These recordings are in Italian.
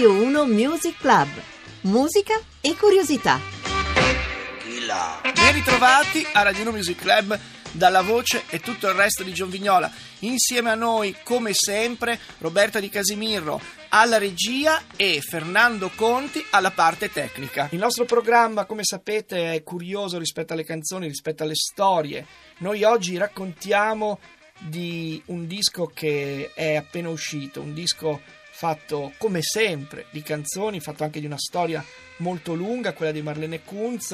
Radio 1 Music Club. Musica e curiosità. Ben ritrovati a Radio 1 Music Club dalla voce e tutto il resto di Gion Vignola. Insieme a noi, come sempre, Roberta Di Casimirro alla regia e Fernando Conti alla parte tecnica. Il nostro programma, come sapete, è curioso rispetto alle canzoni, rispetto alle storie. Noi oggi raccontiamo di un disco che è appena uscito, un disco fatto come sempre di canzoni, fatto anche di una storia molto lunga, quella di Marlene Kunz.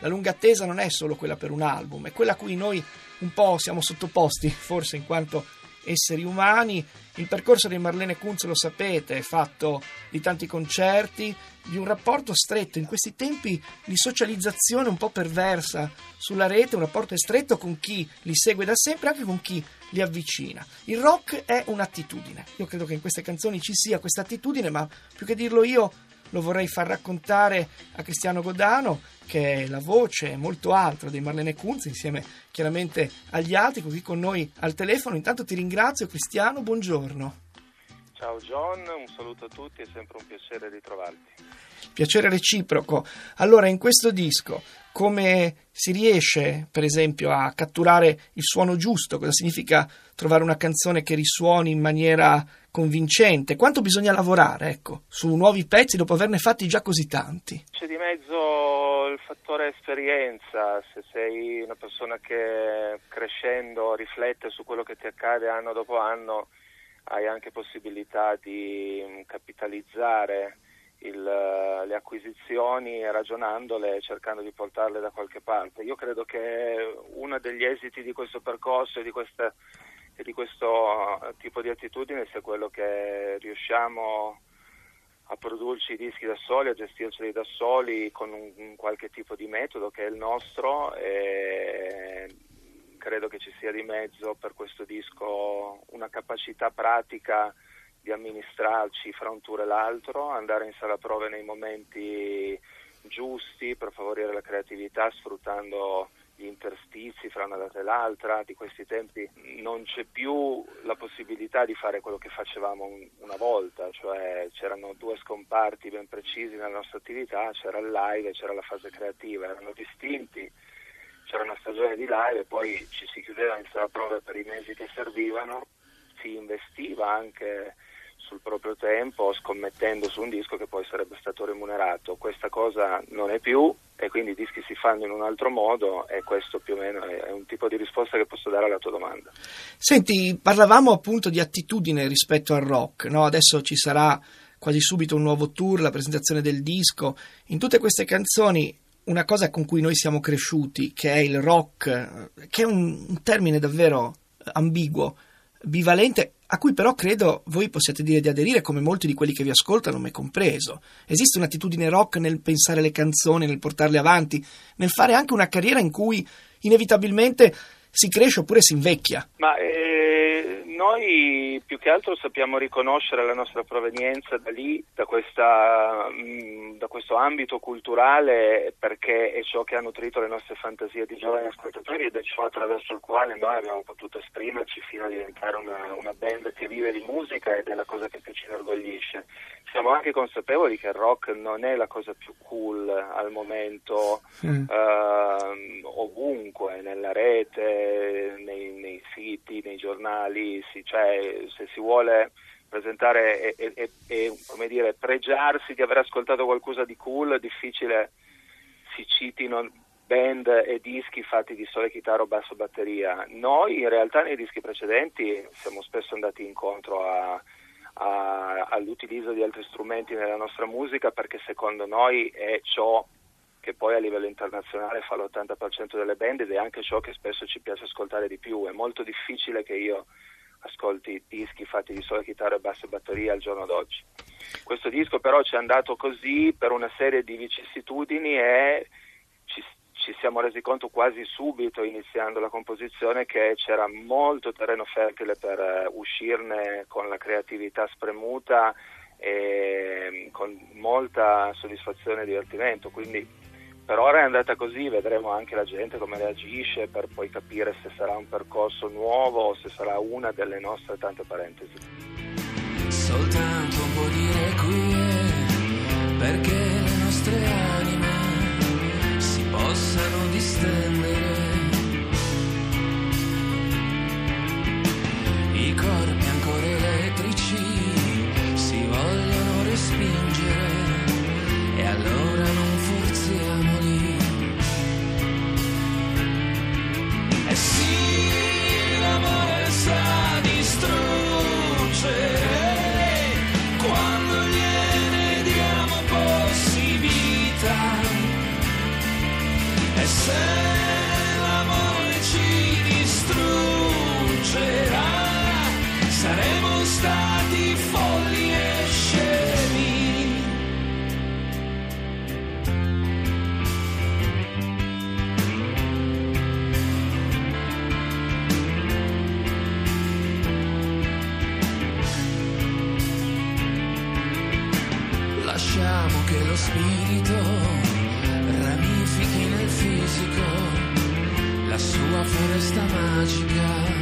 La lunga attesa non è solo quella per un album, è quella a cui noi un po' siamo sottoposti, forse in quanto esseri umani. Il percorso di Marlene Kunz, lo sapete, è fatto di tanti concerti, di un rapporto stretto in questi tempi di socializzazione un po' perversa sulla rete, un rapporto stretto con chi li segue da sempre, anche con chi li avvicina. Il rock è un'attitudine. Io credo che in queste canzoni ci sia questa attitudine, ma più che dirlo io lo vorrei far raccontare a Cristiano Godano, che è la voce molto alta di Marlene Kunz, insieme chiaramente agli altri, qui con noi al telefono. Intanto ti ringrazio, Cristiano, buongiorno. Ciao John, un saluto a tutti, è sempre un piacere ritrovarti. Piacere reciproco. Allora, in questo disco, come si riesce, per esempio, a catturare il suono giusto? Cosa significa trovare una canzone che risuoni in maniera convincente? Quanto bisogna lavorare, ecco, su nuovi pezzi dopo averne fatti già così tanti? C'è di mezzo il fattore esperienza, se sei una persona che crescendo riflette su quello che ti accade anno dopo anno, hai anche possibilità di capitalizzare il, le acquisizioni ragionandole e cercando di portarle da qualche parte. Io credo che uno degli esiti di questo percorso e di, questa, e di questo tipo di attitudine sia quello che riusciamo a produrci i dischi da soli, a gestirceli da soli con un, un qualche tipo di metodo che è il nostro e credo che ci sia di mezzo per questo disco una capacità pratica di amministrarci fra un tour e l'altro, andare in sala prove nei momenti giusti per favorire la creatività sfruttando gli interstizi fra una data e l'altra, di questi tempi non c'è più la possibilità di fare quello che facevamo un, una volta, cioè c'erano due scomparti ben precisi nella nostra attività, c'era il live e c'era la fase creativa, erano distinti, c'era una stagione di live e poi ci si chiudeva in sala prove per i mesi che servivano, si investiva anche sul proprio tempo scommettendo su un disco che poi sarebbe stato remunerato. Questa cosa non è più e quindi i dischi si fanno in un altro modo e questo più o meno è un tipo di risposta che posso dare alla tua domanda. Senti, parlavamo appunto di attitudine rispetto al rock, no? adesso ci sarà quasi subito un nuovo tour, la presentazione del disco. In tutte queste canzoni una cosa con cui noi siamo cresciuti, che è il rock, che è un, termine davvero ambiguo, bivalente, a cui però credo voi possiate dire di aderire come molti di quelli che vi ascoltano, me compreso. Esiste un'attitudine rock nel pensare le canzoni, nel portarle avanti, nel fare anche una carriera in cui inevitabilmente si cresce oppure si invecchia. Ma eh, noi più che altro sappiamo riconoscere la nostra provenienza da lì, da, questa, mh, mm, da, questo ambito culturale, perché è ciò che ha nutrito le nostre fantasie di giovani ascoltatori ed è ciò attraverso il quale noi abbiamo potuto esprimerci fino a diventare una, una band che vive di musica ed è la cosa che. Siamo anche consapevoli che il rock non è la cosa più cool al momento, mm. eh, ovunque, nella rete, nei, nei siti, nei giornali, si, cioè se si vuole presentare e, e, e, come dire, pregiarsi di aver ascoltato qualcosa di cool, è difficile si citino band e dischi fatti di sole chitarra o basso batteria. Noi in realtà nei dischi precedenti siamo spesso andati incontro a, a, all'utilizzo di altri strumenti nella nostra musica perché secondo noi è ciò che poi a livello internazionale fa l'80% delle band ed è anche ciò che spesso ci piace ascoltare di più. È molto difficile che io ascolti dischi fatti di sola chitarra e basse batterie al giorno d'oggi. Questo disco però ci è andato così per una serie di vicissitudini e ci, siamo resi conto quasi subito iniziando la composizione che c'era molto terreno fertile per uh, uscirne con la creatività spremuta e con molta soddisfazione e divertimento. Quindi per ora è andata così, vedremo anche la gente come reagisce per poi capire se sarà un percorso nuovo o se sarà una delle nostre tante parentesi. Soltanto di requiem perché distant esta mágica.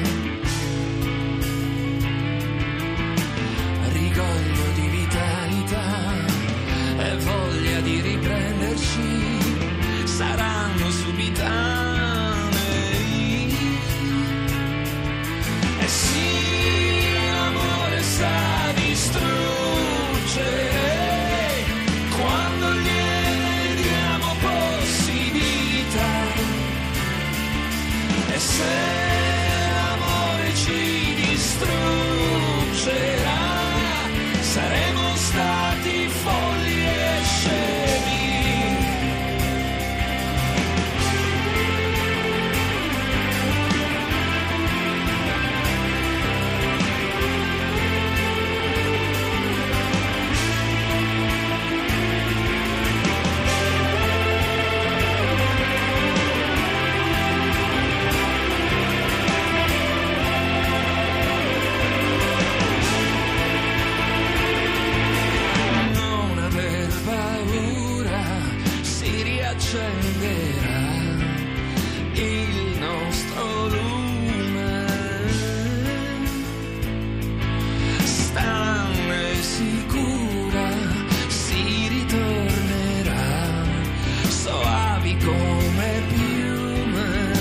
Soavi come piume.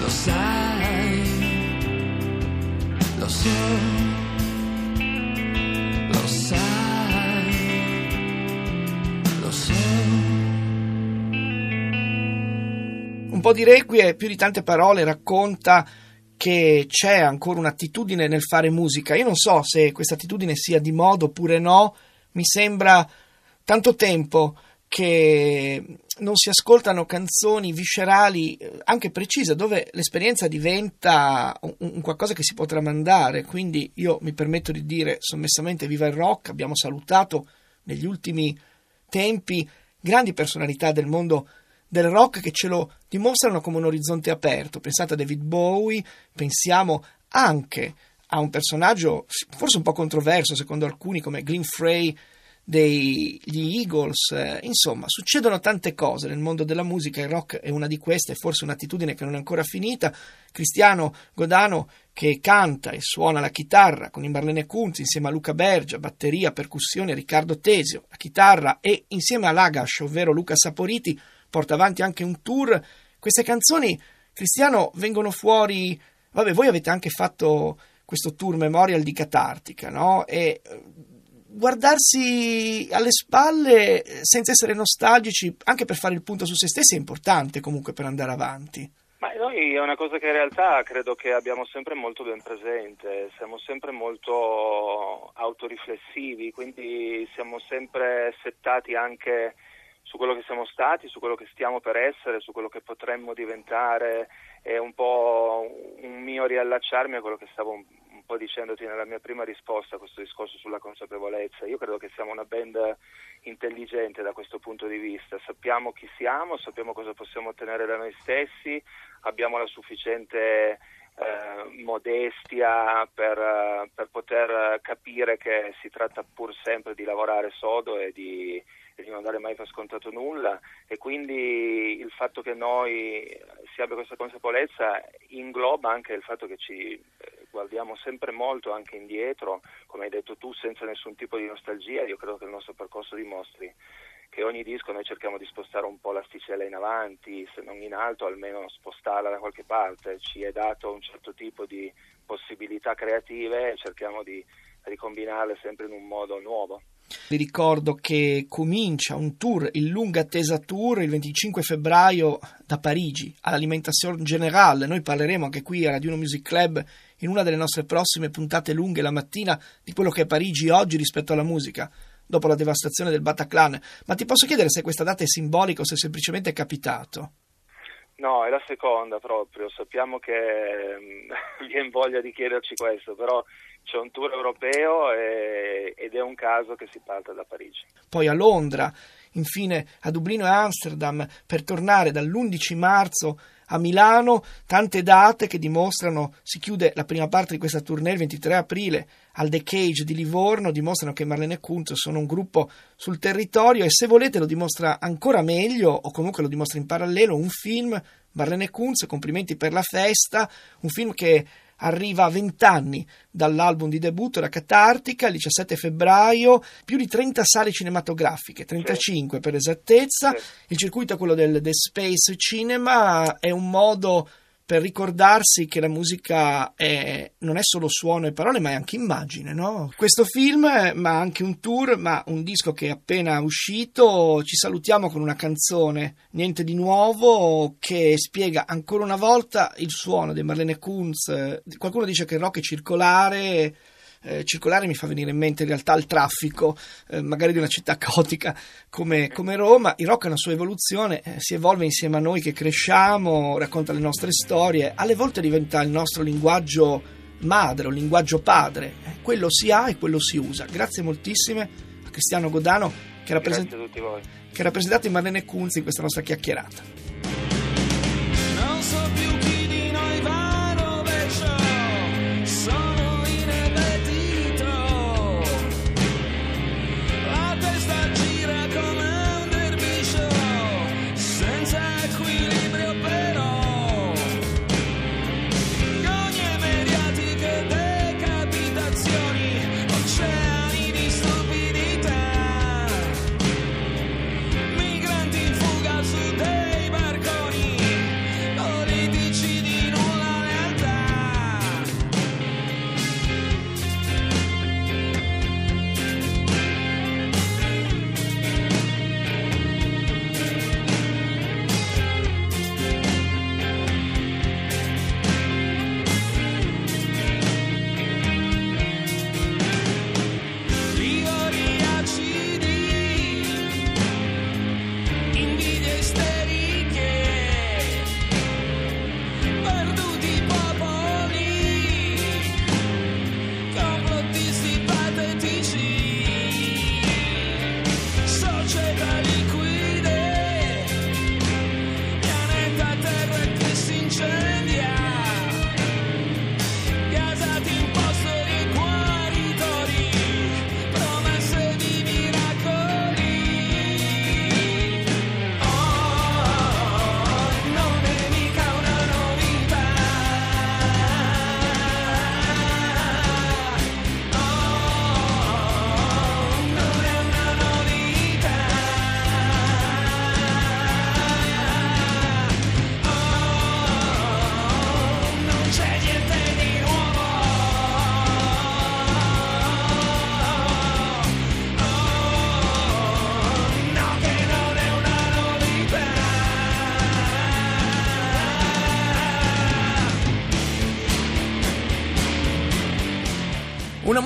Lo sai, lo so. Lo sai, lo so. Un po' di requie, più di tante parole, racconta che c'è ancora un'attitudine nel fare musica. Io non so se questa attitudine sia di modo oppure no, mi sembra tanto tempo che non si ascoltano canzoni viscerali, eh, anche precise, dove l'esperienza diventa un, un qualcosa che si può tramandare. Quindi io mi permetto di dire sommessamente viva il rock, abbiamo salutato negli ultimi tempi grandi personalità del mondo del rock che ce lo dimostrano come un orizzonte aperto. Pensate a David Bowie, pensiamo anche a un personaggio forse un po' controverso secondo alcuni come Glenn Frey degli Eagles, eh, insomma, succedono tante cose nel mondo della musica, il rock è una di queste, è forse un'attitudine che non è ancora finita. Cristiano Godano che canta e suona la chitarra con i Marlene Kunz insieme a Luca Bergia, batteria, percussione, Riccardo Tesio, la chitarra e insieme a Lagash, ovvero Luca Saporiti, porta avanti anche un tour. Queste canzoni, Cristiano, vengono fuori. Vabbè, voi avete anche fatto questo tour Memorial di Catartica, no? E eh, guardarsi alle spalle eh, senza essere nostalgici, anche per fare il punto su se stessi, è importante comunque per andare avanti. Ma noi è una cosa che in realtà credo che abbiamo sempre molto ben presente, siamo sempre molto autoriflessivi, quindi siamo sempre settati anche su quello che siamo stati, su quello che stiamo per essere, su quello che potremmo diventare, è un po' un mio riallacciarmi a quello che stavo po' dicendoti nella mia prima risposta a questo discorso sulla consapevolezza. Io credo che siamo una band intelligente da questo punto di vista, sappiamo chi siamo, sappiamo cosa possiamo ottenere da noi stessi, abbiamo la sufficiente eh, modestia per, per poter capire che si tratta pur sempre di lavorare sodo e di e di non dare mai per scontato nulla e quindi il fatto che noi si abbia questa consapevolezza ingloba anche il fatto che ci guardiamo sempre molto anche indietro, come hai detto tu, senza nessun tipo di nostalgia. Io credo che il nostro percorso dimostri che ogni disco noi cerchiamo di spostare un po' l'asticella in avanti, se non in alto almeno spostarla da qualche parte, ci è dato un certo tipo di possibilità creative e cerchiamo di ricombinarle sempre in un modo nuovo. Vi ricordo che comincia un tour, il lunga attesa tour, il 25 febbraio da Parigi all'Alimentation Generale. Noi parleremo anche qui a Radio 1 Music Club in una delle nostre prossime puntate lunghe la mattina di quello che è Parigi oggi rispetto alla musica, dopo la devastazione del Bataclan. Ma ti posso chiedere se questa data è simbolica o se semplicemente è capitato? No, è la seconda proprio, sappiamo che mm, viene voglia di chiederci questo, però c'è un tour europeo e, ed è un caso che si parte da Parigi. Poi a Londra, infine a Dublino e Amsterdam, per tornare dall'11 marzo a Milano, tante date che dimostrano, si chiude la prima parte di questa tournée il 23 aprile al The Cage di Livorno, dimostrano che Marlene e Kuntz sono un gruppo sul territorio e se volete lo dimostra ancora meglio o comunque lo dimostra in parallelo un film, Marlene Kuntz, complimenti per la festa, un film che arriva a 20 anni dall'album di debutto, la Catartica, il 17 febbraio, più di 30 sale cinematografiche, 35 per esattezza, il circuito è quello del The Space Cinema, è un modo per ricordarsi che la musica è, non è solo suono e parole, ma è anche immagine. No? Questo film, ma anche un tour, ma un disco che è appena uscito. Ci salutiamo con una canzone, niente di nuovo, che spiega ancora una volta il suono di Marlene Kunz. Qualcuno dice che il rock è circolare eh, circolare mi fa venire in mente in realtà il traffico, eh, magari di una città caotica come, come Roma. Il rock ha una sua evoluzione, eh, si evolve insieme a noi che cresciamo, racconta le nostre storie, alle volte diventa il nostro linguaggio madre, un linguaggio padre. Eh, quello si ha e quello si usa. Grazie moltissime a Cristiano Godano che, rappresent- che ha rappresentato Marlene Kunz in questa nostra chiacchierata.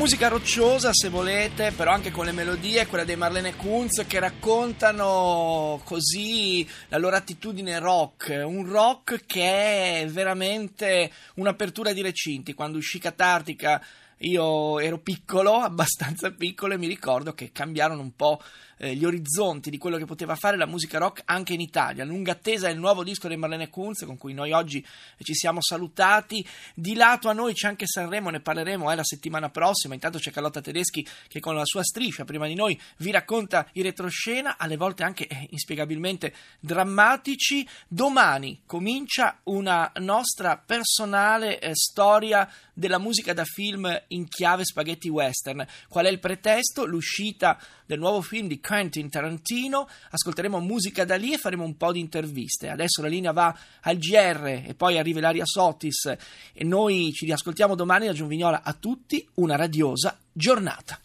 Musica rocciosa, se volete, però anche con le melodie, quella dei Marlene Kunz, che raccontano così la loro attitudine rock. Un rock che è veramente un'apertura di recinti. Quando uscì Catartica io ero piccolo, abbastanza piccolo, e mi ricordo che cambiarono un po' eh, gli orizzonti di quello che poteva fare la musica rock anche in Italia. Lunga attesa è il nuovo disco di Marlene Kunz con cui noi oggi ci siamo salutati. Di lato a noi c'è anche Sanremo, ne parleremo eh, la settimana prossima. Intanto c'è Carlotta Tedeschi che con la sua striscia prima di noi vi racconta i retroscena, alle volte anche eh, inspiegabilmente drammatici. Domani comincia una nostra personale eh, storia della musica da film in chiave spaghetti western. Qual è il pretesto? L'uscita del nuovo film di Quentin Tarantino. Ascolteremo musica da lì e faremo un po' di interviste. Adesso la linea va al GR e poi arriva Ilaria Sotis e noi ci riascoltiamo domani da Giunvignola a tutti. Una radiosa giornata.